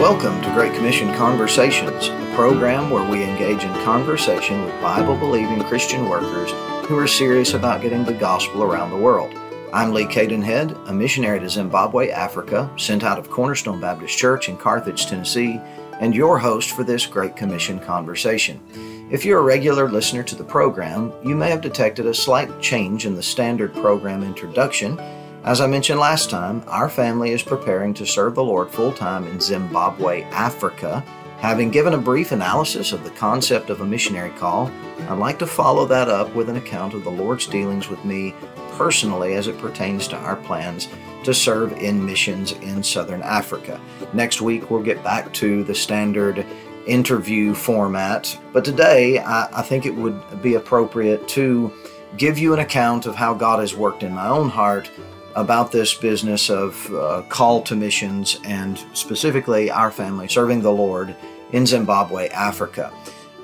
Welcome to Great Commission Conversations, a program where we engage in conversation with Bible believing Christian workers who are serious about getting the gospel around the world. I'm Lee Cadenhead, a missionary to Zimbabwe, Africa, sent out of Cornerstone Baptist Church in Carthage, Tennessee, and your host for this Great Commission conversation. If you're a regular listener to the program, you may have detected a slight change in the standard program introduction. As I mentioned last time, our family is preparing to serve the Lord full time in Zimbabwe, Africa. Having given a brief analysis of the concept of a missionary call, I'd like to follow that up with an account of the Lord's dealings with me personally as it pertains to our plans to serve in missions in southern Africa. Next week, we'll get back to the standard interview format, but today I, I think it would be appropriate to give you an account of how God has worked in my own heart about this business of uh, call to missions and specifically our family serving the Lord in Zimbabwe, Africa.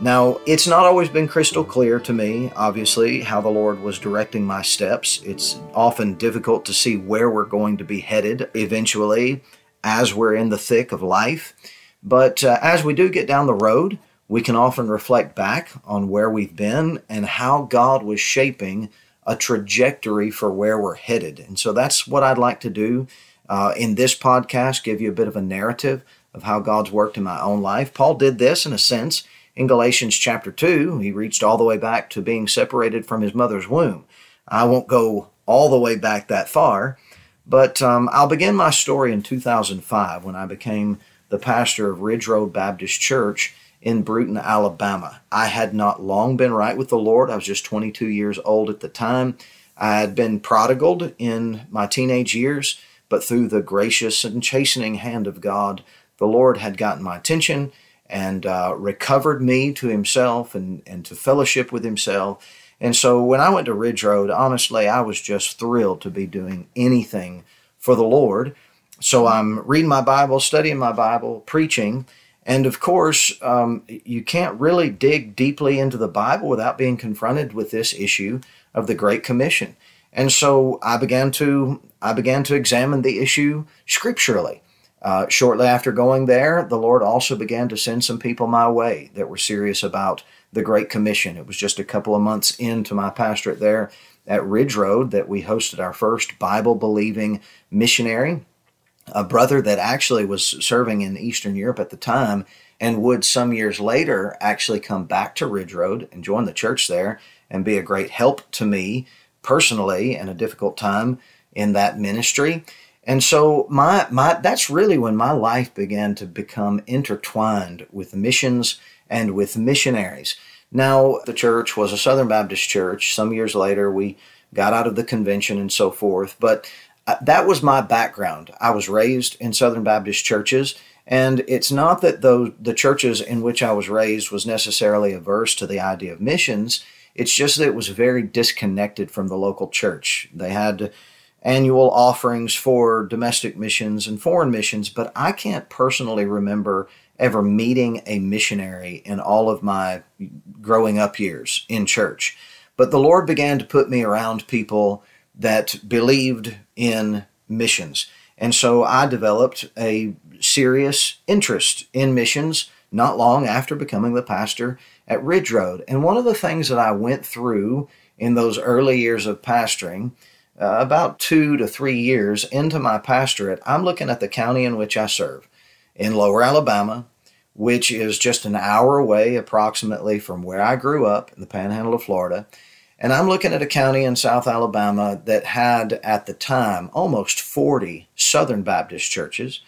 Now, it's not always been crystal clear to me, obviously, how the Lord was directing my steps. It's often difficult to see where we're going to be headed eventually as we're in the thick of life. But uh, as we do get down the road, we can often reflect back on where we've been and how God was shaping a trajectory for where we're headed. And so that's what I'd like to do uh, in this podcast, give you a bit of a narrative of how God's worked in my own life. Paul did this in a sense in Galatians chapter 2, he reached all the way back to being separated from his mother's womb. I won't go all the way back that far, but um, I'll begin my story in 2005 when I became the pastor of Ridge Road Baptist Church in Brewton, Alabama. I had not long been right with the Lord. I was just 22 years old at the time. I had been prodigaled in my teenage years, but through the gracious and chastening hand of God, the Lord had gotten my attention and uh, recovered me to himself and, and to fellowship with himself. And so when I went to Ridge Road, honestly, I was just thrilled to be doing anything for the Lord. So I'm reading my Bible, studying my Bible, preaching. And of course, um, you can't really dig deeply into the Bible without being confronted with this issue of the Great Commission. And so I began to I began to examine the issue scripturally. Uh, shortly after going there, the Lord also began to send some people my way that were serious about the Great Commission. It was just a couple of months into my pastorate there at Ridge Road that we hosted our first Bible believing missionary, a brother that actually was serving in Eastern Europe at the time and would some years later actually come back to Ridge Road and join the church there and be a great help to me personally in a difficult time in that ministry. And so my my that's really when my life began to become intertwined with missions and with missionaries. Now the church was a Southern Baptist church. Some years later we got out of the convention and so forth, but Uh, that was my background. I was raised in Southern Baptist churches and it's not that the churches in which I was raised was necessarily averse to the idea of missions. It's just that it was very disconnected from the local church. They had annual offerings for domestic missions and foreign missions, but I can't personally remember ever meeting a missionary in all of my growing up years in church. But the Lord began to put me around people that believed in missions. And so I developed a serious interest in missions not long after becoming the pastor at Ridge Road. And one of the things that I went through in those early years of pastoring uh, about two to three years into my pastorate, I'm looking at the county in which I serve in Lower Alabama, which is just an hour away approximately from where I grew up in the panhandle of Florida. And I'm looking at a county in South Alabama that had at the time almost 40 Southern Baptist churches.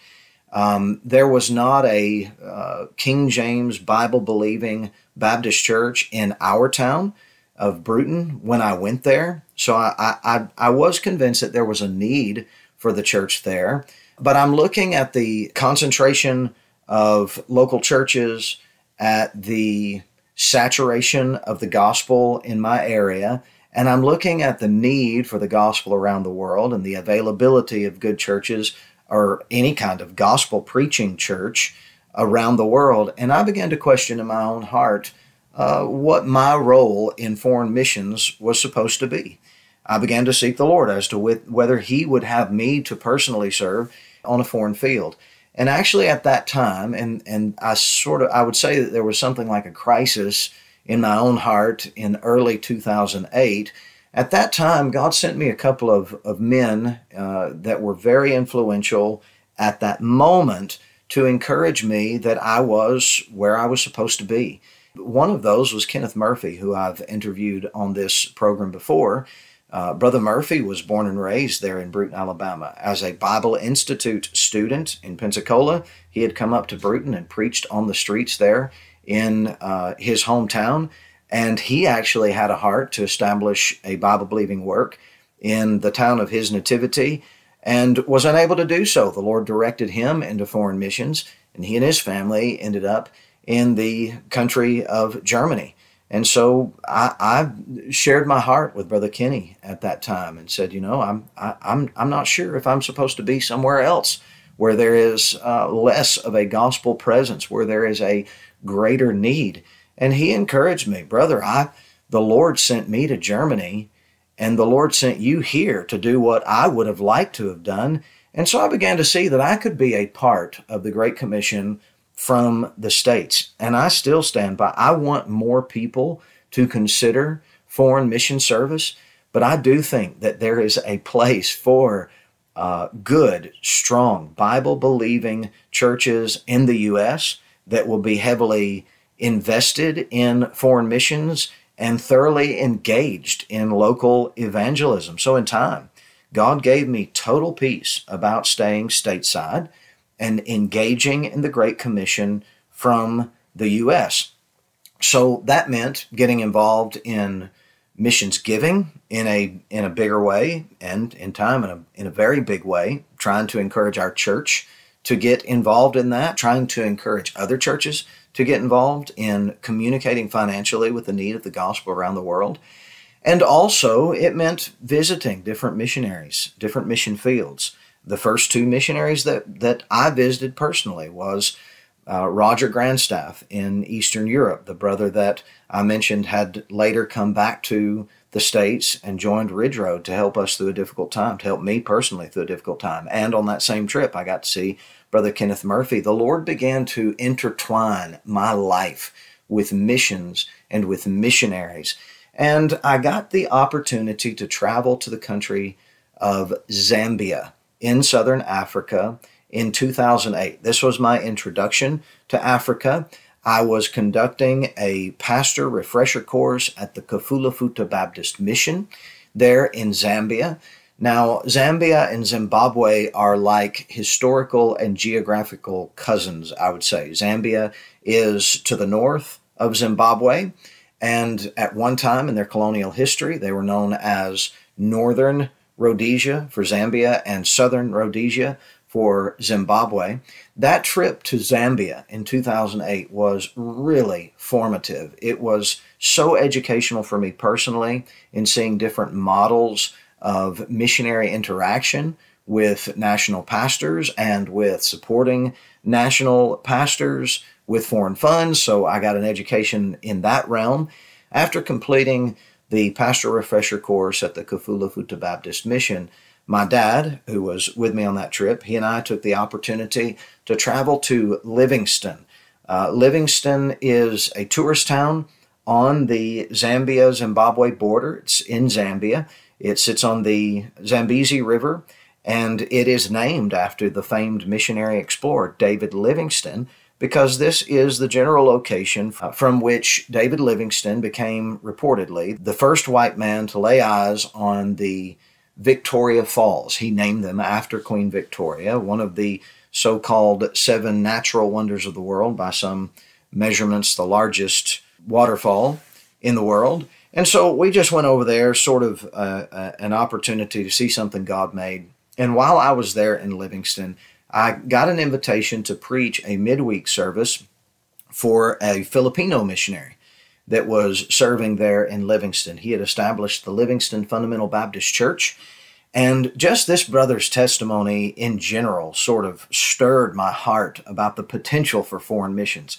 Um, there was not a uh, King James Bible believing Baptist church in our town of Brewton when I went there. So I, I, I was convinced that there was a need for the church there. But I'm looking at the concentration of local churches, at the saturation of the gospel in my area, and I'm looking at the need for the gospel around the world and the availability of good churches or any kind of gospel preaching church around the world. And I began to question in my own heart uh, what my role in foreign missions was supposed to be. I began to seek the Lord as to whether He would have me to personally serve on a foreign field. And actually, at that time, and, and I sort of, I would say that there was something like a crisis in my own heart in early 2008. At that time, God sent me a couple of, of men uh, that were very influential at that moment to encourage me that I was where I was supposed to be. One of those was Kenneth Murphy, who I've interviewed on this program before. Uh, Brother Murphy was born and raised there in Brewton, Alabama. As a Bible Institute student in Pensacola, he had come up to Brewton and preached on the streets there in uh, his hometown. And he actually had a heart to establish a Bible believing work in the town of his nativity and was unable to do so. The Lord directed him into foreign missions, and he and his family ended up in the country of Germany. And so I, I, shared my heart with Brother Kenny at that time and said, you know, I'm I, am i I'm not sure if I'm supposed to be somewhere else where there is uh, less of a gospel presence, where there is a greater need. And he encouraged me, brother. I the Lord sent me to Germany, and the Lord sent you here to do what I would have liked to have done. And so I began to see that I could be a part of the Great Commission from the states. And I still stand by. I want more people to consider foreign mission service, but I do think that there is a place for uh, good, strong, Bible believing churches in the U.S. that will be heavily invested in foreign missions and thoroughly engaged in local evangelism. So, in time, God gave me total peace about staying stateside and engaging in the Great Commission from the U.S. So that meant getting involved in missions giving in a in a bigger way and in time in a in a very big way, trying to encourage our church to get involved in that, trying to encourage other churches to get involved in communicating financially with the need of the gospel around the world. And also, it meant visiting different missionaries, different mission fields, the first two missionaries that, that I visited personally was uh, Roger Grandstaff in Eastern Europe, the brother that I mentioned had later come back to the States and joined Ridge Road to help us through a difficult time, to help me personally through a difficult time. And on that same trip, I got to see Brother Kenneth Murphy. The Lord began to intertwine my life with missions and with missionaries. And I got the opportunity to travel to the country of Zambia in southern Africa in 2008. This was my introduction to Africa. I was conducting a pastor refresher course at the Kafula Baptist Mission there in Zambia. Now, Zambia and Zimbabwe are like historical and geographical cousins, I would say. Zambia is to the north of Zimbabwe, and at one time in their colonial history, they were known as Northern Rhodesia for Zambia and Southern Rhodesia for Zimbabwe. That trip to Zambia in 2008 was really formative. It was so educational for me personally in seeing different models of missionary interaction with national pastors and with supporting national pastors with foreign funds. So I got an education in that realm. After completing the pastor refresher course at the Kafulafuta Baptist Mission, my dad, who was with me on that trip, he and I took the opportunity to travel to Livingstone. Uh, Livingstone is a tourist town on the Zambia Zimbabwe border. It's in Zambia. It sits on the Zambezi River, and it is named after the famed missionary explorer David Livingstone, because this is the general location from which David Livingstone became reportedly the first white man to lay eyes on the Victoria Falls. He named them after Queen Victoria, one of the so called seven natural wonders of the world, by some measurements, the largest waterfall in the world. And so we just went over there, sort of uh, uh, an opportunity to see something God made. And while I was there in Livingstone, I got an invitation to preach a midweek service for a Filipino missionary that was serving there in Livingstone. He had established the Livingstone Fundamental Baptist Church. And just this brother's testimony in general sort of stirred my heart about the potential for foreign missions.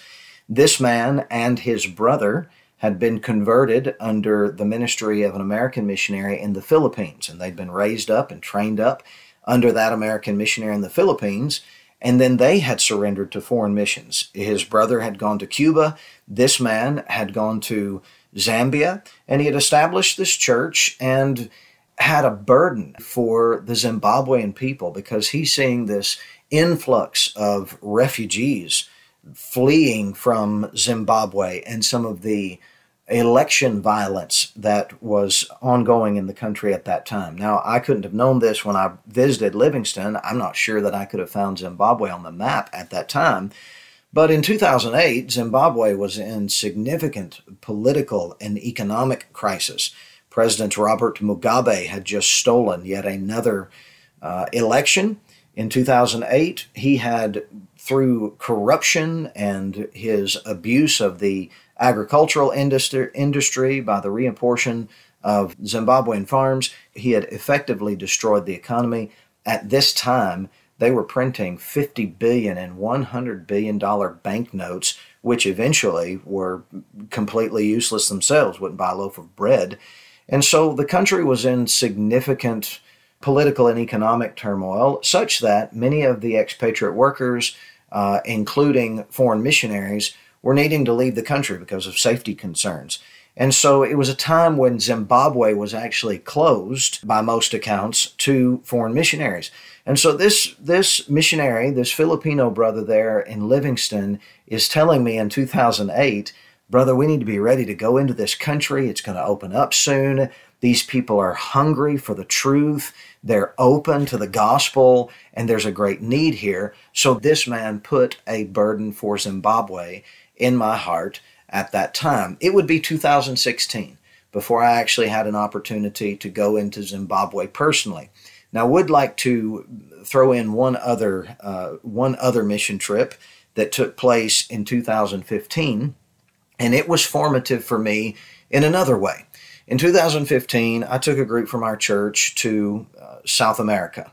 This man and his brother had been converted under the ministry of an American missionary in the Philippines, and they'd been raised up and trained up under that American missionary in the Philippines. and then they had surrendered to foreign missions. His brother had gone to Cuba. This man had gone to Zambia, and he had established this church and had a burden for the Zimbabwean people because he's seeing this influx of refugees fleeing from Zimbabwe and some of the election violence that was ongoing in the country at that time. Now, I couldn't have known this when I visited Livingstone. I'm not sure that I could have found Zimbabwe on the map at that time. But in 2008, Zimbabwe was in significant political and economic crisis. President Robert Mugabe had just stolen yet another uh, election. In 2008, he had, through corruption and his abuse of the agricultural industry, industry by the reapportion of Zimbabwean farms. He had effectively destroyed the economy. At this time, they were printing 50 billion and 100 billion dollar banknotes, which eventually were completely useless themselves, wouldn't buy a loaf of bread. And so the country was in significant political and economic turmoil, such that many of the expatriate workers, uh, including foreign missionaries, were needing to leave the country because of safety concerns. And so it was a time when Zimbabwe was actually closed, by most accounts, to foreign missionaries. And so this, this missionary, this Filipino brother there in Livingstone is telling me in 2008, brother, we need to be ready to go into this country. It's going to open up soon. These people are hungry for the truth. They're open to the gospel, and there's a great need here. So this man put a burden for Zimbabwe in my heart at that time. It would be 2016 before I actually had an opportunity to go into Zimbabwe personally. Now, I would like to throw in one other uh, one other mission trip that took place in 2015, and it was formative for me in another way. In 2015, I took a group from our church to uh, South America,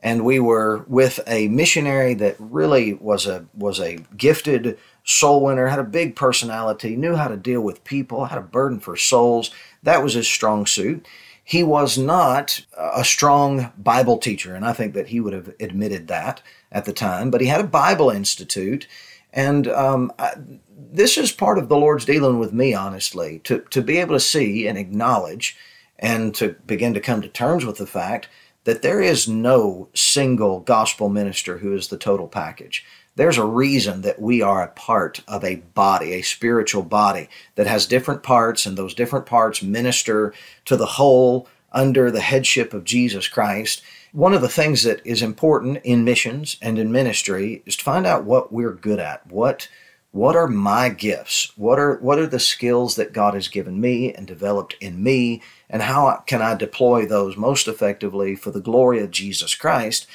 and we were with a missionary that really was a was a gifted soul winner, had a big personality, knew how to deal with people, had a burden for souls. That was his strong suit. He was not a strong Bible teacher, and I think that he would have admitted that at the time, but he had a Bible Institute. And um, I, this is part of the Lord's dealing with me, honestly, to, to be able to see and acknowledge and to begin to come to terms with the fact that there is no single gospel minister who is the total package. There's a reason that we are a part of a body, a spiritual body that has different parts, and those different parts minister to the whole under the headship of Jesus Christ. One of the things that is important in missions and in ministry is to find out what we're good at. What what are my gifts? What are what are the skills that God has given me and developed in me and how can I deploy those most effectively for the glory of Jesus Christ?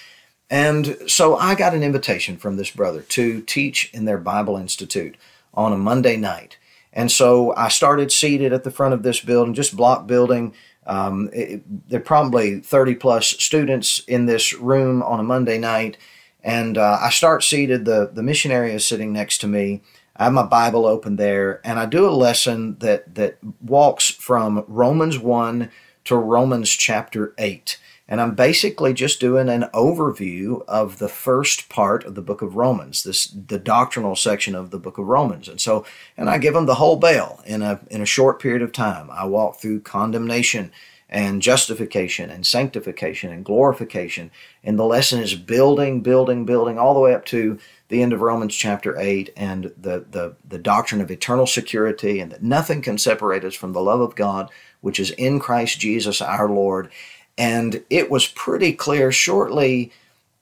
And so I got an invitation from this brother to teach in their Bible Institute on a Monday night. And so I started seated at the front of this building, just block building. Um, there are probably 30 plus students in this room on a Monday night. And uh, I start seated, the, the missionary is sitting next to me. I have my Bible open there, and I do a lesson that, that walks from Romans 1 to Romans chapter 8. And I'm basically just doing an overview of the first part of the book of Romans, this the doctrinal section of the book of Romans. And so, and I give them the whole bail in a in a short period of time. I walk through condemnation and justification and sanctification and glorification. And the lesson is building, building, building all the way up to the end of Romans chapter 8 and the, the, the doctrine of eternal security and that nothing can separate us from the love of God, which is in Christ Jesus our Lord. And it was pretty clear shortly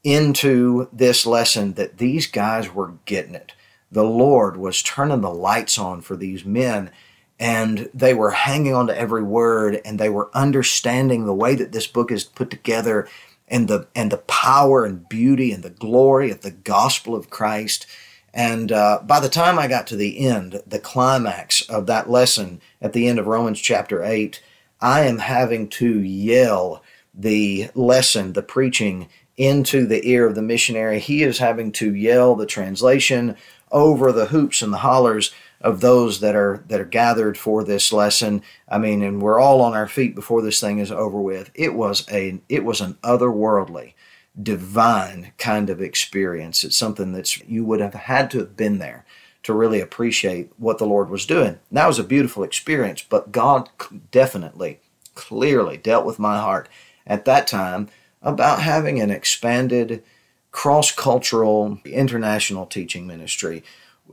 into this lesson that these guys were getting it. The Lord was turning the lights on for these men, and they were hanging on to every word, and they were understanding the way that this book is put together and the and the power and beauty and the glory of the gospel of Christ. And uh, by the time I got to the end, the climax of that lesson at the end of Romans chapter 8, I am having to yell the lesson, the preaching into the ear of the missionary. He is having to yell the translation over the hoops and the hollers of those that are that are gathered for this lesson. I mean, and we're all on our feet before this thing is over with. It was a it was an otherworldly divine kind of experience. It's something that's you would have had to have been there to really appreciate what the Lord was doing. That was a beautiful experience, but God definitely, clearly dealt with my heart at that time about having an expanded cross cultural international teaching ministry.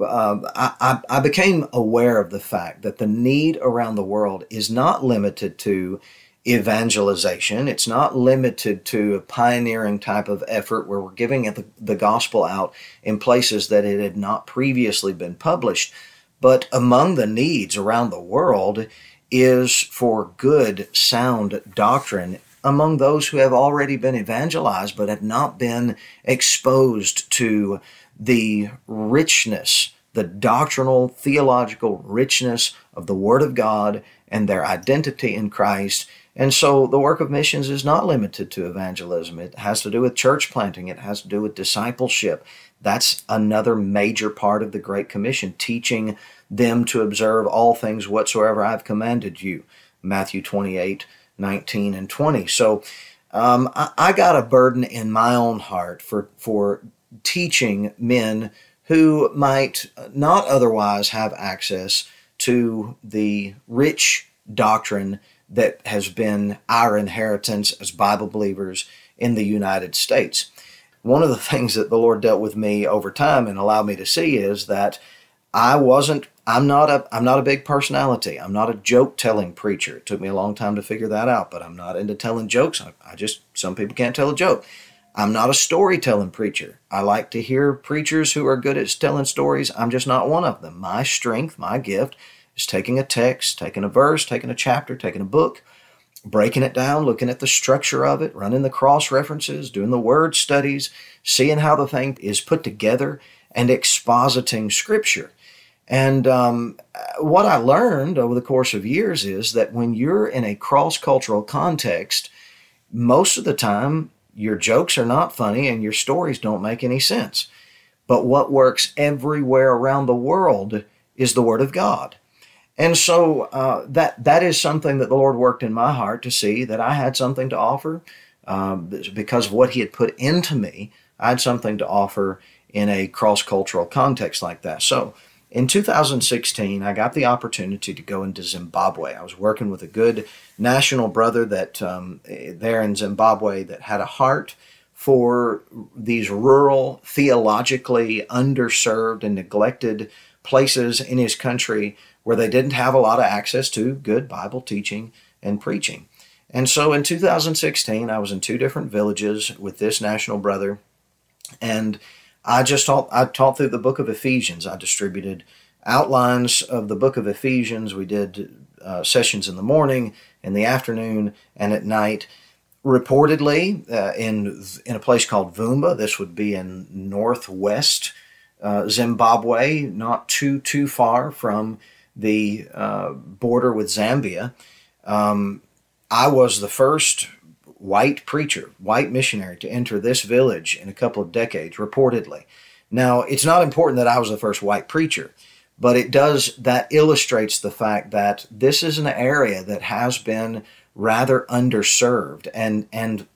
Uh, I, I became aware of the fact that the need around the world is not limited to evangelization. It's not limited to a pioneering type of effort where we're giving the, the gospel out in places that it had not previously been published. But among the needs around the world is for good, sound doctrine among those who have already been evangelized but have not been exposed to the richness, the doctrinal, theological richness of the Word of God and their identity in Christ and so the work of missions is not limited to evangelism. It has to do with church planting, it has to do with discipleship. That's another major part of the Great Commission, teaching them to observe all things whatsoever I've commanded you. Matthew 28 19 and 20. So um, I, I got a burden in my own heart for, for teaching men who might not otherwise have access to the rich doctrine that has been our inheritance as Bible believers in the United States. One of the things that the Lord dealt with me over time and allowed me to see is that I wasn't I'm not a I'm not a big personality. I'm not a joke telling preacher. It took me a long time to figure that out, but I'm not into telling jokes. I, I just some people can't tell a joke. I'm not a storytelling preacher. I like to hear preachers who are good at telling stories. I'm just not one of them. My strength, my gift is taking a text, taking a verse, taking a chapter, taking a book, breaking it down, looking at the structure of it, running the cross references, doing the word studies, seeing how the thing is put together, and expositing scripture. And um, what I learned over the course of years is that when you're in a cross cultural context, most of the time your jokes are not funny and your stories don't make any sense. But what works everywhere around the world is the Word of God. And so uh, that that is something that the Lord worked in my heart to see that I had something to offer um, because of what He had put into me. I had something to offer in a cross cultural context like that. So in 2016, I got the opportunity to go into Zimbabwe. I was working with a good national brother that um, there in Zimbabwe that had a heart for these rural, theologically underserved and neglected places in his country where they didn't have a lot of access to good Bible teaching and preaching. And so in 2016, I was in two different villages with this national brother, and I just taught, I taught through the book of Ephesians. I distributed outlines of the book of Ephesians. We did uh, sessions in the morning, in the afternoon, and at night. Reportedly, uh, in in a place called Vumba, this would be in northwest uh, Zimbabwe, not too too far from the uh, border with Zambia, um, I was the first white preacher, white missionary to enter this village in a couple of decades, reportedly. Now, it's not important that I was the first white preacher, but it does, that illustrates the fact that this is an area that has been rather underserved. And, and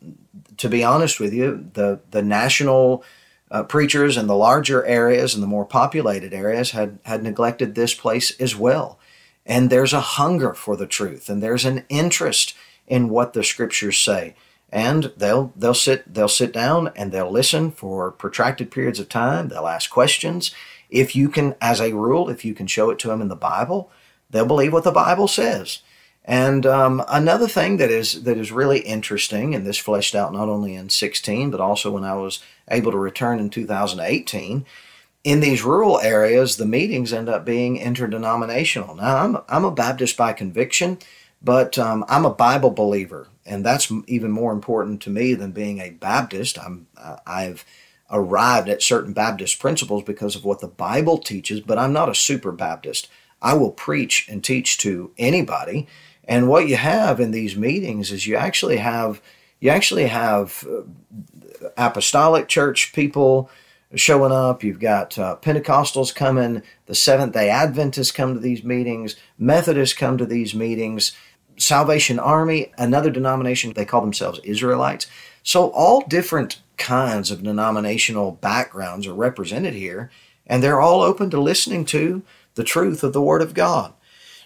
to be honest with you, the, the national uh, preachers in the larger areas and the more populated areas had, had neglected this place as well. And there's a hunger for the truth, and there's an interest in what the scriptures say. And they'll they'll sit they'll sit down and they'll listen for protracted periods of time. They'll ask questions. If you can, as a rule, if you can show it to them in the Bible, they'll believe what the Bible says. And um, another thing that is that is really interesting, and this fleshed out not only in 16, but also when I was able to return in 2018. In these rural areas, the meetings end up being interdenominational. Now, I'm I'm a Baptist by conviction, but um, I'm a Bible believer, and that's even more important to me than being a Baptist. I'm I've arrived at certain Baptist principles because of what the Bible teaches, but I'm not a super Baptist. I will preach and teach to anybody and what you have in these meetings is you actually have you actually have uh, apostolic church people showing up. You've got uh, Pentecostals coming. The Seventh Day Adventists come to these meetings. Methodists come to these meetings. Salvation Army, another denomination, they call themselves Israelites. So, all different kinds of denominational backgrounds are represented here, and they're all open to listening to the truth of the Word of God.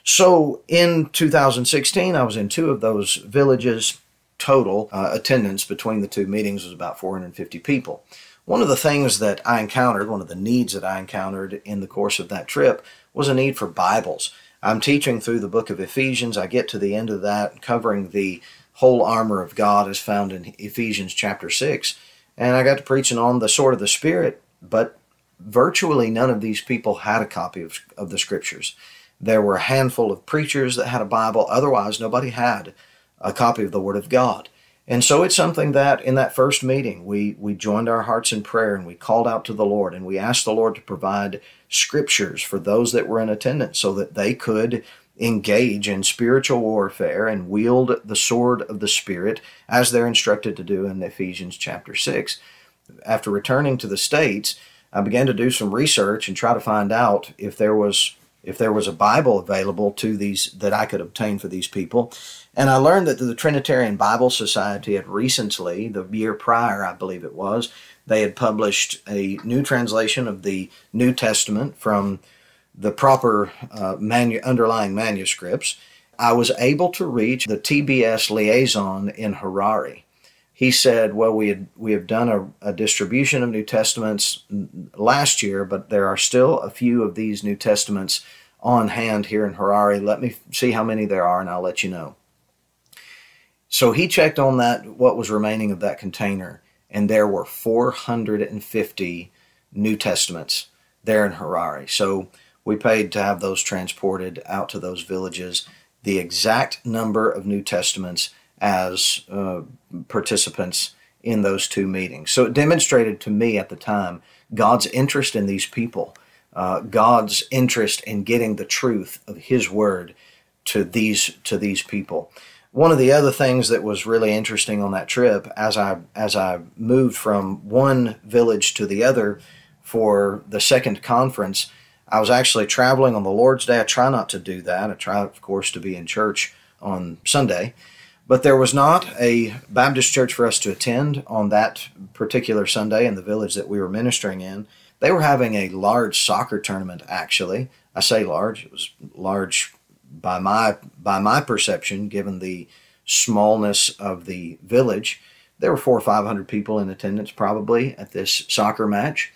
So, in 2016, I was in two of those villages. Total uh, attendance between the two meetings was about 450 people. One of the things that I encountered, one of the needs that I encountered in the course of that trip, was a need for Bibles. I'm teaching through the book of Ephesians. I get to the end of that, covering the whole armor of God as found in Ephesians chapter 6. And I got to preaching on the sword of the Spirit, but virtually none of these people had a copy of, of the scriptures. There were a handful of preachers that had a Bible, otherwise, nobody had a copy of the Word of God. And so it's something that in that first meeting, we, we joined our hearts in prayer and we called out to the Lord and we asked the Lord to provide scriptures for those that were in attendance so that they could engage in spiritual warfare and wield the sword of the Spirit as they're instructed to do in Ephesians chapter 6. After returning to the States, I began to do some research and try to find out if there was if there was a Bible available to these that I could obtain for these people. And I learned that the Trinitarian Bible Society had recently, the year prior, I believe it was, they had published a new translation of the New Testament from the proper uh, manu- underlying manuscripts, I was able to reach the TBS liaison in Harare. He said, "Well, we had, we have done a, a distribution of New Testaments last year, but there are still a few of these New Testaments on hand here in Harare. Let me see how many there are, and I'll let you know." So he checked on that what was remaining of that container, and there were 450 New Testaments there in Harare. So we paid to have those transported out to those villages. The exact number of New Testaments as uh, participants in those two meetings. So it demonstrated to me at the time God's interest in these people, uh, God's interest in getting the truth of His Word to these to these people. One of the other things that was really interesting on that trip, as I as I moved from one village to the other for the second conference, I was actually traveling on the Lord's Day. I try not to do that. I try, of course, to be in church on Sunday. But there was not a Baptist church for us to attend on that particular Sunday in the village that we were ministering in. They were having a large soccer tournament, actually. I say large, it was large by my, by my perception, given the smallness of the village. There were four or five hundred people in attendance probably at this soccer match.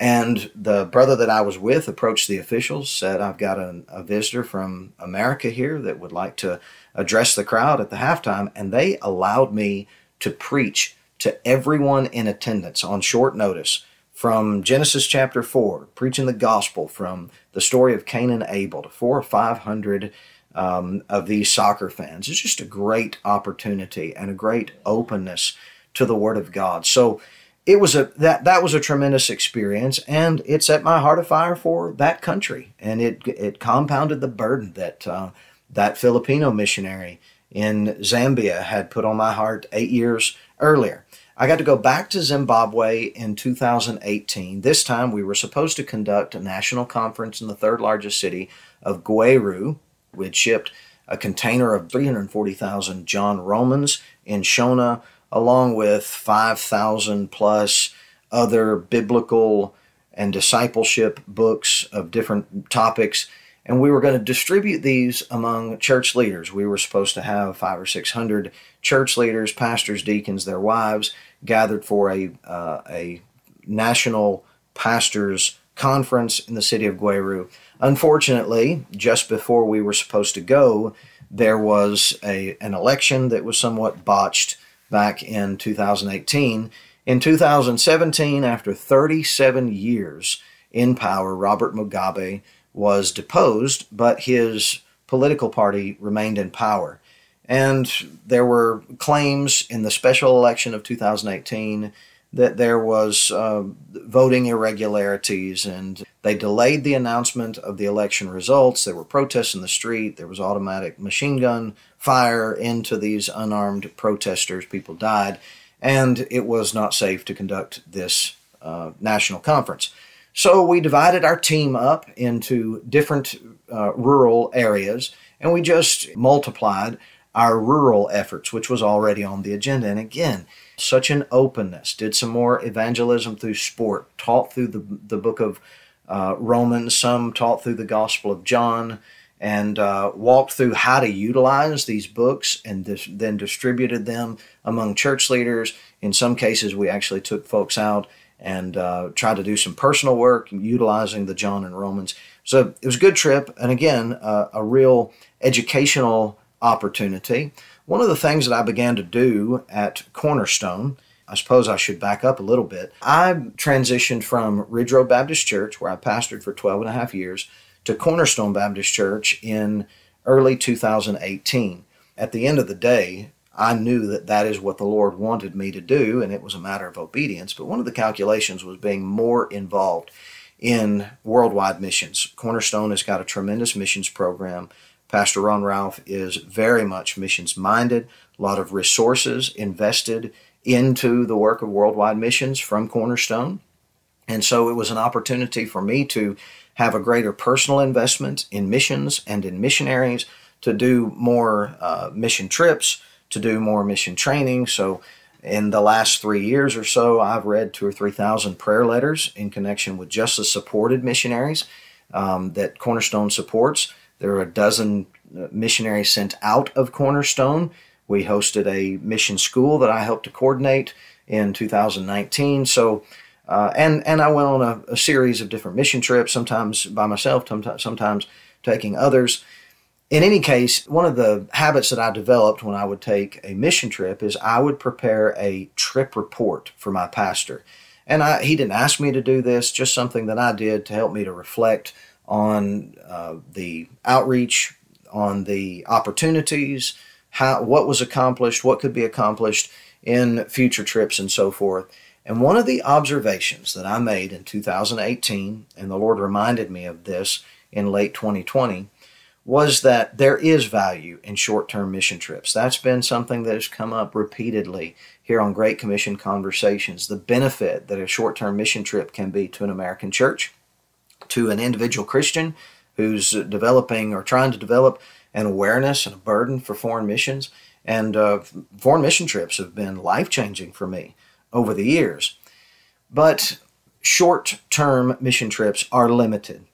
And the brother that I was with approached the officials, said, I've got a, a, visitor from America here that would like to address the crowd at the halftime. And they allowed me to preach to everyone in attendance on short notice from Genesis chapter 4, preaching the gospel from the story of Cain and Abel to four or 500 um, of these soccer fans. It's just a great opportunity and a great openness to the Word of God. So, it was a that that was a tremendous experience, and it set my heart afire for that country, and it it compounded the burden that uh, that Filipino missionary in Zambia had put on my heart eight years earlier. I got to go back to Zimbabwe in 2018. This time we were supposed to conduct a national conference in the third largest city of Gweru. We had shipped a container of 340,000 John Romans in Shona along with 5,000 plus other biblical and discipleship books of different topics. And we were going to distribute these among church leaders. We were supposed to have five or six hundred church leaders, pastors, deacons, their wives gathered for a, uh, a national pastors conference in the city of Gweru. Unfortunately, just before we were supposed to go, there was a, an election that was somewhat botched back in 2018. In 2017, after 37 years in power, Robert Mugabe was deposed, but his political party remained in power. And there were claims in the special election of 2018 that there was uh, voting irregularities and they delayed the announcement of the election results. There were protests in the street. There was automatic machine gun fire into these unarmed protesters. People died. And it was not safe to conduct this uh, national conference. So we divided our team up into different uh, rural areas and we just multiplied our rural efforts, which was already on the agenda. And again, such an openness. Did some more evangelism through sport, taught through the, the book of uh, Romans, some taught through the Gospel of John, and uh, walked through how to utilize these books and dis- then distributed them among church leaders. In some cases, we actually took folks out and uh, tried to do some personal work utilizing the John and Romans. So it was a good trip, and again, uh, a real educational opportunity. One of the things that I began to do at Cornerstone, I suppose I should back up a little bit. I transitioned from Ridge Road Baptist Church, where I pastored for 12 and a half years, to Cornerstone Baptist Church in early 2018. At the end of the day, I knew that that is what the Lord wanted me to do, and it was a matter of obedience. But one of the calculations was being more involved in worldwide missions. Cornerstone has got a tremendous missions program. Pastor Ron Ralph is very much missions minded, a lot of resources invested into the work of worldwide missions from Cornerstone. And so it was an opportunity for me to have a greater personal investment in missions and in missionaries, to do more uh, mission trips, to do more mission training. So in the last three years or so, I've read two or 3,000 prayer letters in connection with just the supported missionaries um, that Cornerstone supports. There were a dozen uh, missionaries sent out of Cornerstone. We hosted a mission school that I helped to coordinate in 2019. So, uh, and and I went on a, a, series of different mission trips, sometimes by myself, sometimes taking others. In any case, one of the habits that I developed when I would take a mission trip is I would prepare a trip report for my pastor. And I, he didn't ask me to do this, just something that I did to help me to reflect on uh, the outreach, on the opportunities, how what was accomplished, what could be accomplished in future trips, and so forth. And one of the observations that I made in 2018, and the Lord reminded me of this in late 2020, was that there is value in short term mission trips. That's been something that has come up repeatedly here on Great Commission Conversations. The benefit that a short term mission trip can be to an American church to an individual Christian who's developing or trying to develop an awareness and a burden for foreign missions. And uh, foreign mission trips have been life changing for me over the years. But short term mission trips are limited.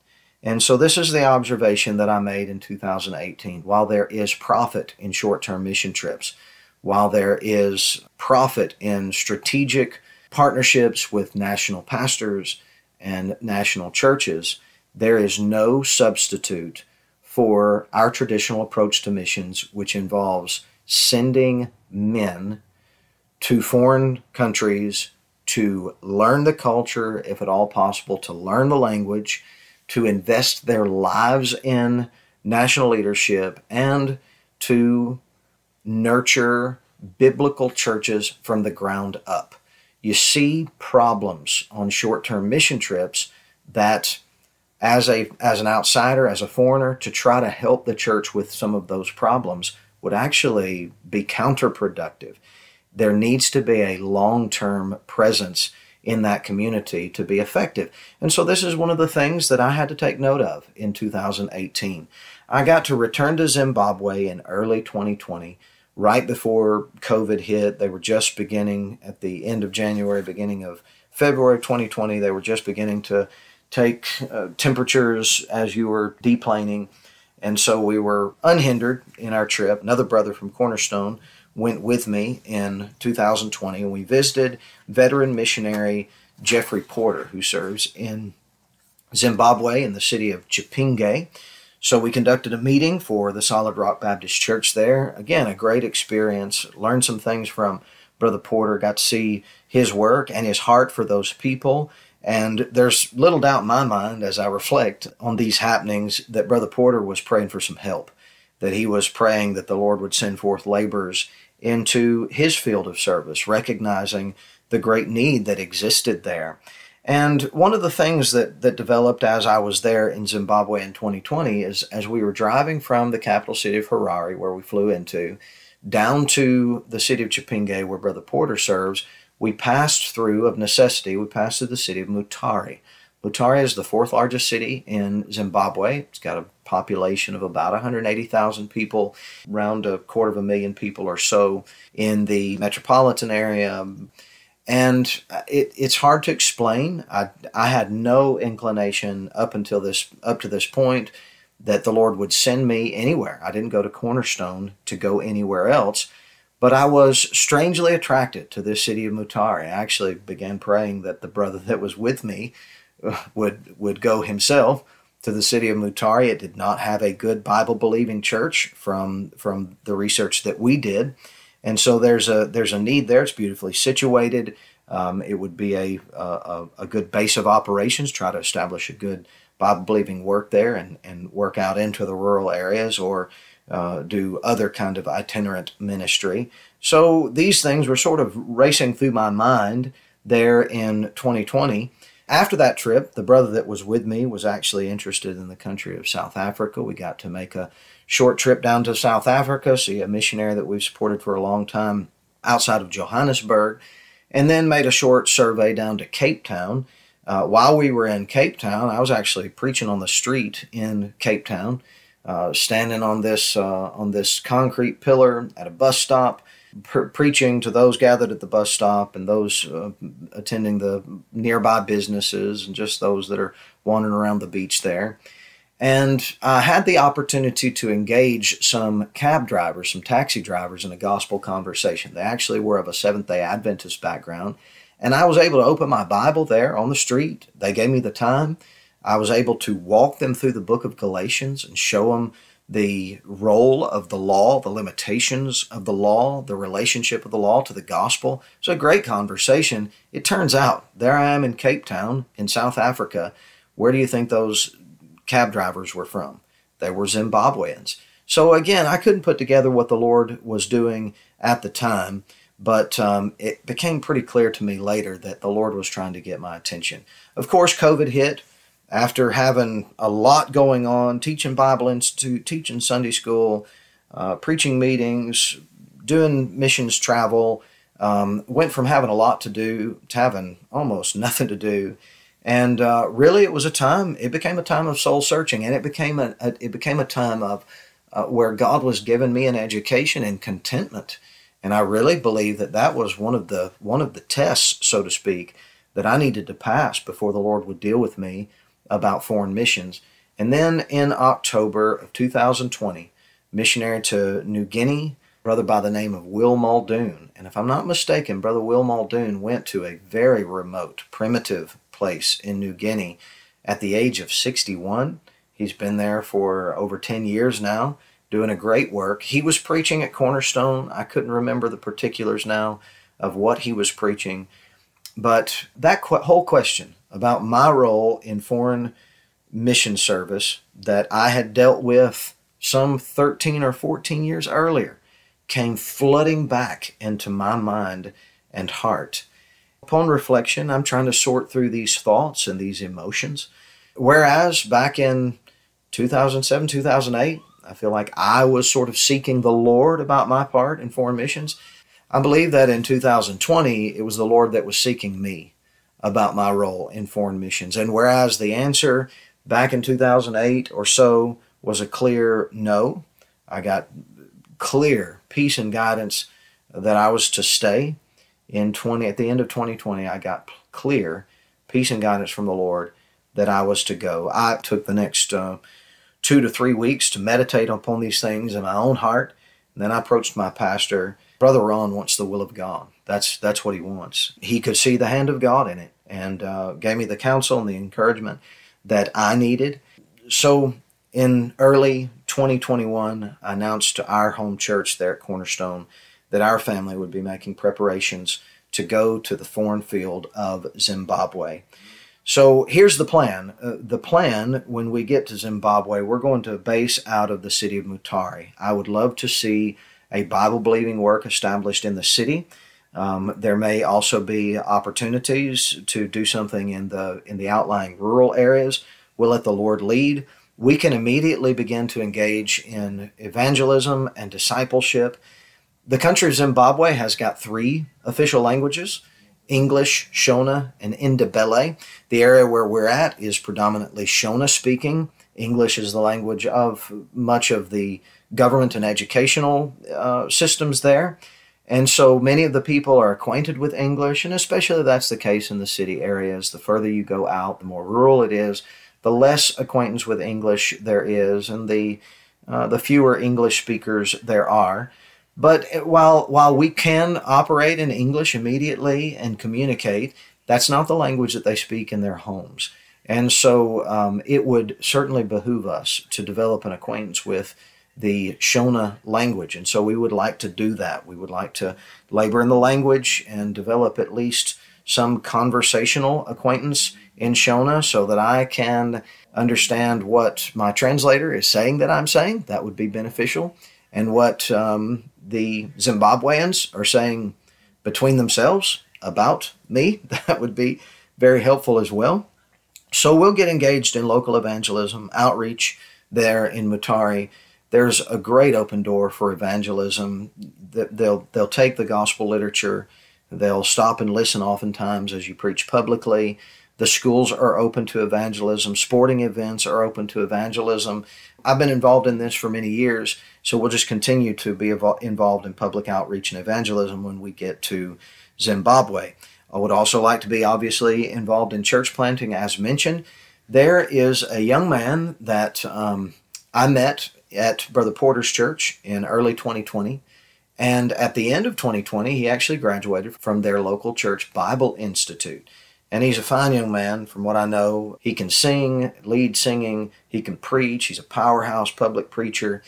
And so, this is the observation that I made in 2018. While there is profit in short term mission trips, while there is profit in strategic partnerships with national pastors and national churches, there is no substitute for our traditional approach to missions, which involves sending men to foreign countries to learn the culture, if at all possible, to learn the language, to invest their lives in national leadership, and to nurture biblical churches from the ground up you see problems on short-term mission trips that as a as an outsider as a foreigner to try to help the church with some of those problems would actually be counterproductive. There needs to be a long-term presence in that community to be effective. And so this is one of the things that i had to take note of in 2018 i got to return to zimbabwe in early 2020 right before COVID hit. They were just beginning at the end of January, beginning of February 2020. They were just beginning to take uh, temperatures as you were deplaning. And so we were unhindered in our trip. Another brother from Cornerstone went with me in 2020, and we visited veteran missionary Jeffrey Porter, who serves in Zimbabwe in the city of Chipinge. So we conducted a meeting for the Solid Rock Baptist Church there. Again, a great experience. Learned some things from Brother Porter, got to see his work and his heart for those people. And there's little doubt in my mind as I reflect on these happenings that Brother Porter was praying for some help, that he was praying that the Lord would send forth laborers into his field of service, recognizing the great need that existed there. And one of the things that, that developed as I was there in Zimbabwe in 2020 is as we were driving from the capital city of Harare, where we flew into, down to the city of Chipinge, where Brother Porter serves, we passed through, of necessity, we passed through the city of Mutare. Mutare is the fourth largest city in Zimbabwe. It's got a population of about 180,000 people, around a quarter of a million people or so in the metropolitan area. And uh, it, it's hard to explain. I, I had no inclination up until this up to this point that the Lord would send me anywhere. I didn't go to Cornerstone to go anywhere else, but I was strangely attracted to this city of Mutare. I actually began praying that the brother that was with me uh, would would go himself to the city of Mutare. It did not have a good Bible believing church from from the research that we did, and so there's a there's a need there. It's beautifully situated. Um, it would be a, a a good base of operations. Try to establish a good Bible believing work there and and work out into the rural areas or uh, do other kind of itinerant ministry. So these things were sort of racing through my mind there in 2020 after that trip, the brother that was with me was actually interested in the country of South Africa. We got to make a short trip down to South Africa, see a missionary that we've supported for a long time outside of Johannesburg, and then made a short survey down to Cape Town. Uh, while we were in Cape Town, I was actually preaching on the street in Cape Town, uh, standing on this uh, on this concrete pillar at a bus stop, pre- preaching to those gathered at the bus stop and those uh, attending the nearby businesses and just those that are wandering around the beach there. And I had the opportunity to engage some cab drivers, some taxi drivers in a gospel conversation. They actually were of a Seventh day Adventist background. And I was able to open my Bible there on the street. They gave me the time. I was able to walk them through the book of Galatians and show them the role of the law, the limitations of the law, the relationship of the law to the gospel. It's a great conversation. It turns out there I am in Cape Town in South Africa. Where do you think those cab drivers were from? They were Zimbabweans. So again, I couldn't put together what the Lord was doing at the time, but um, it became pretty clear to me later that the Lord was trying to get my attention. Of course, COVID hit after having a lot going on, teaching Bible Institute, teaching Sunday school, uh, preaching meetings, doing missions travel, um, went from having a lot to do to having almost nothing to do. And uh, really, it was a time. It became a time of soul searching, and it became a, a it became a time of uh, where God was giving me an education and contentment. And I really believe that that was one of the one of the tests, so to speak, that I needed to pass before the Lord would deal with me about foreign missions. And then in October of 2020, missionary to New Guinea, brother by the name of Will Muldoon. And if I'm not mistaken, brother Will Muldoon went to a very remote, primitive place in New Guinea at the age of 61. He's been there for over 10 years now, doing a great work. He was preaching at Cornerstone. I couldn't remember the particulars now of what he was preaching. But that qu- whole question about my role in foreign mission service that I had dealt with some 13 or 14 years earlier came flooding back into my mind and heart. Upon reflection, I'm trying to sort through these thoughts and these emotions. Whereas back in 2007, 2008, I feel like I was sort of seeking the Lord about my part in foreign missions. I believe that in 2020, it was the Lord that was seeking me about my role in foreign missions. And whereas the answer back in 2008 or so was a clear no, I got clear peace and guidance that I was to stay in 20 at the end of 2020 I got clear peace and guidance from the Lord that I was to go. I took the next uh, 2 to 3 weeks to meditate upon these things in my own heart. And then I approached my pastor, Brother Ron wants the will of God. That's that's what he wants. He could see the hand of God in it and uh, gave me the counsel and the encouragement that I needed. So in early 2021, I announced to our home church there at Cornerstone that our family would be making preparations to go to the foreign field of Zimbabwe. So here's the plan. Uh, the plan when we get to Zimbabwe, we're going to base out of the city of Mutare. I would love to see a Bible believing work established in the city. Um, there may also be opportunities to do something in the in the outlying rural areas. We'll let the Lord lead. We can immediately begin to engage in evangelism and discipleship. The country of Zimbabwe has got three official languages. English, Shona, and Ndebele. The area where we're at is predominantly Shona speaking. English is the language of much of the government and educational uh, systems there. And so many of the people are acquainted with English, and especially that's the case in the city areas. The further you go out, the more rural it is, the less acquaintance with English there is, and the uh, the fewer English speakers there are. But while while we can operate in English immediately and communicate, that's not the language that they speak in their homes. And so um, it would certainly behoove us to develop an acquaintance with the Shona language. And so we would like to do that. We would like to labor in the language and develop at least some conversational acquaintance in Shona so that I can understand what my translator is saying that I'm saying. That would be beneficial. And what um, the Zimbabweans are saying between themselves about me, that would be very helpful as well. So we'll get engaged in local evangelism, outreach there in Mutare. there's a great open door for evangelism. They'll they'll take the gospel literature. They'll stop and listen oftentimes as you preach publicly. The schools are open to evangelism. Sporting events are open to evangelism. I've been involved in this for many years, so we'll just continue to be involved in public outreach and evangelism when we get to Zimbabwe. I would also like to be obviously involved in church planting, as mentioned. There is a young man that um, I met at Brother Porter's church in early 2020. And at the end of 2020, he actually graduated from their local church Bible Institute. And he's a fine young man, from what I know. He can sing, lead singing, he can preach, he's a powerhouse public preacher.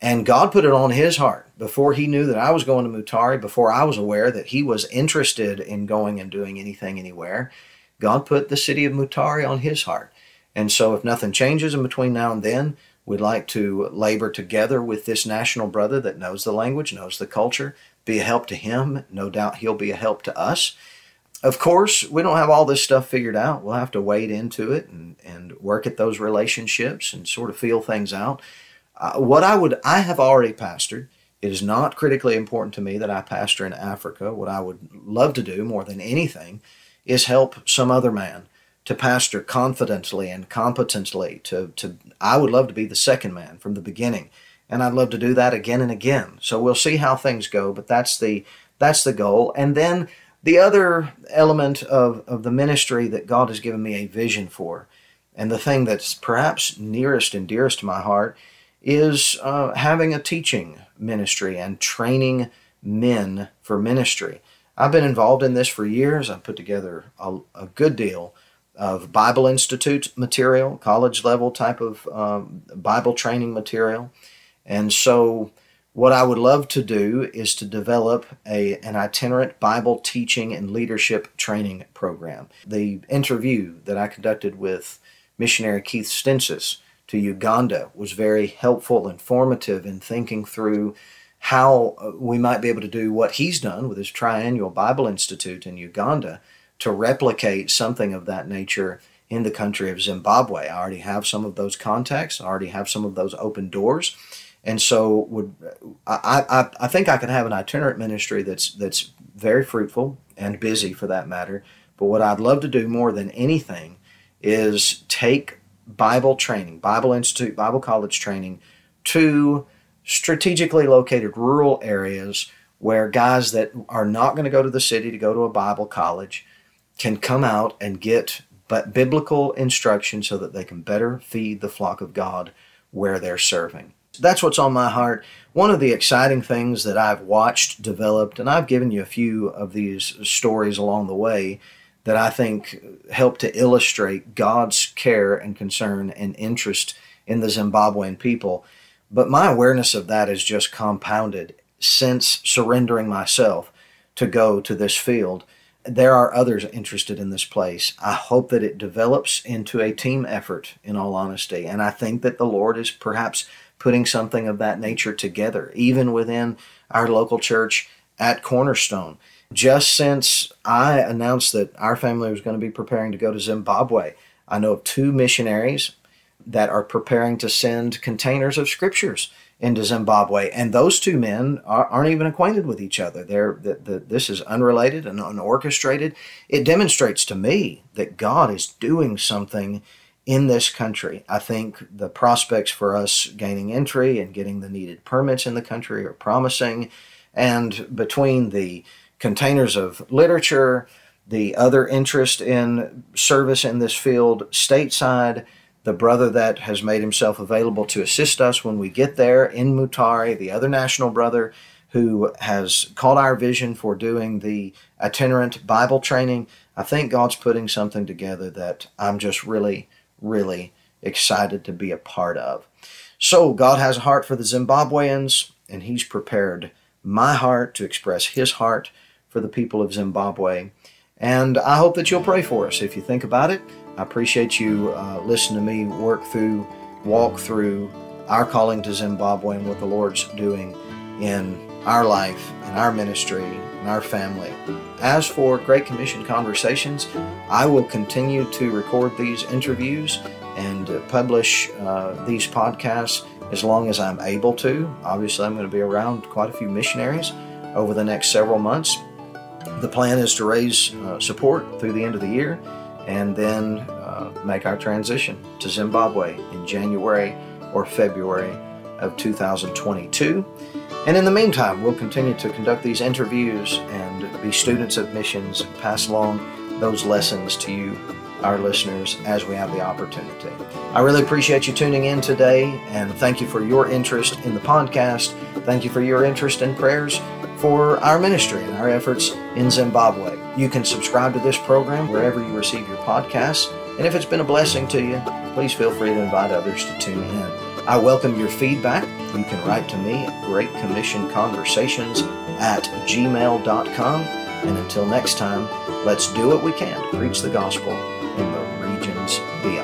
And God put it on his heart before he knew that I was going to Mutare, before I was aware that he was interested in going and doing anything anywhere. God put the city of Mutare on his heart. And so, if nothing changes in between now and then, We'd like to labor together with this national brother that knows the language, knows the culture, be a help to him. No doubt he'll be a help to us. Of course, we don't have all this stuff figured out. We'll have to wade into it and, and work at those relationships and sort of feel things out. Uh, what I would, I have already pastored. It is not critically important to me that I pastor in Africa. What I would love to do more than anything is help some other man to pastor confidently and competently to, to i would love to be the second man from the beginning and i'd love to do that again and again so we'll see how things go but that's the that's the goal and then the other element of, of the ministry that god has given me a vision for and the thing that's perhaps nearest and dearest to my heart is uh, having a teaching ministry and training men for ministry i've been involved in this for years i've put together a, a good deal of Bible Institute material, college level type of um, Bible training material. And so, what I would love to do is to develop a, an itinerant Bible teaching and leadership training program. The interview that I conducted with missionary Keith Stencils to Uganda was very helpful, and informative in thinking through how uh, we might be able to do what he's done with his triannual Bible Institute in Uganda to replicate something of that nature in the country of Zimbabwe. I already have some of those contacts. I already have some of those open doors, and so would I, I, I think I could have an itinerant ministry that's that's very fruitful and busy for that matter. But what I'd love to do more than anything is take Bible training, Bible Institute, Bible College training to strategically located rural areas where guys that are not going to go to the city to go to a Bible college can come out and get but biblical instruction so that they can better feed the flock of God where they're serving. That's what's on my heart. One of the exciting things that I've watched developed, and I've given you a few of these stories along the way that I think help to illustrate God's care and concern and interest in the Zimbabwean people. But my awareness of that is just compounded since surrendering myself to go to this field there are others interested in this place. I hope that it develops into a team effort, in all honesty. And I think that the Lord is perhaps putting something of that nature together, even within our local church at Cornerstone. Just since I announced that our family was going to be preparing to go to Zimbabwe, I know of two missionaries that are preparing to send containers of scriptures into Zimbabwe, and those two men are, not even acquainted with each other. They're the, the, this is unrelated and unorchestrated. It demonstrates to me that God is doing something in this country. I think the prospects for us gaining entry and getting the needed permits in the country are promising. And between the containers of literature, the other interest in service in this field stateside, the brother that has made himself available to assist us when we get there in Mutare, the other national brother who has caught our vision for doing the itinerant Bible training. I think God's putting something together that I'm just really, really excited to be a part of. So, God has a heart for the Zimbabweans, and He's prepared my heart to express His heart for the people of Zimbabwe. And I hope that you'll pray for us if you think about it. I appreciate you uh, listening to me work through, walk through our calling to Zimbabwe and what the Lord's doing in our life, in our ministry, in our family. As for Great Commission Conversations, I will continue to record these interviews and uh, publish uh, these podcasts as long as I'm able to. Obviously, I'm going to be around quite a few missionaries over the next several months. The plan is to raise uh, support through the end of the year and then uh, make our transition to Zimbabwe in January or February of 2022. And in the meantime, we'll continue to conduct these interviews and be students of missions, pass along those lessons to you, our listeners, as we have the opportunity. I really appreciate you tuning in today, and thank you for your interest in the podcast. Thank you for your interest in prayers for our ministry and our efforts in Zimbabwe. You can subscribe to this program wherever you receive your podcasts. And if it's been a blessing to you, please feel free to invite others to tune in. I welcome your feedback. You can write to me at Great Commission Conversations at gmail.com. And until next time, let's do what we can to preach the gospel in the regions beyond.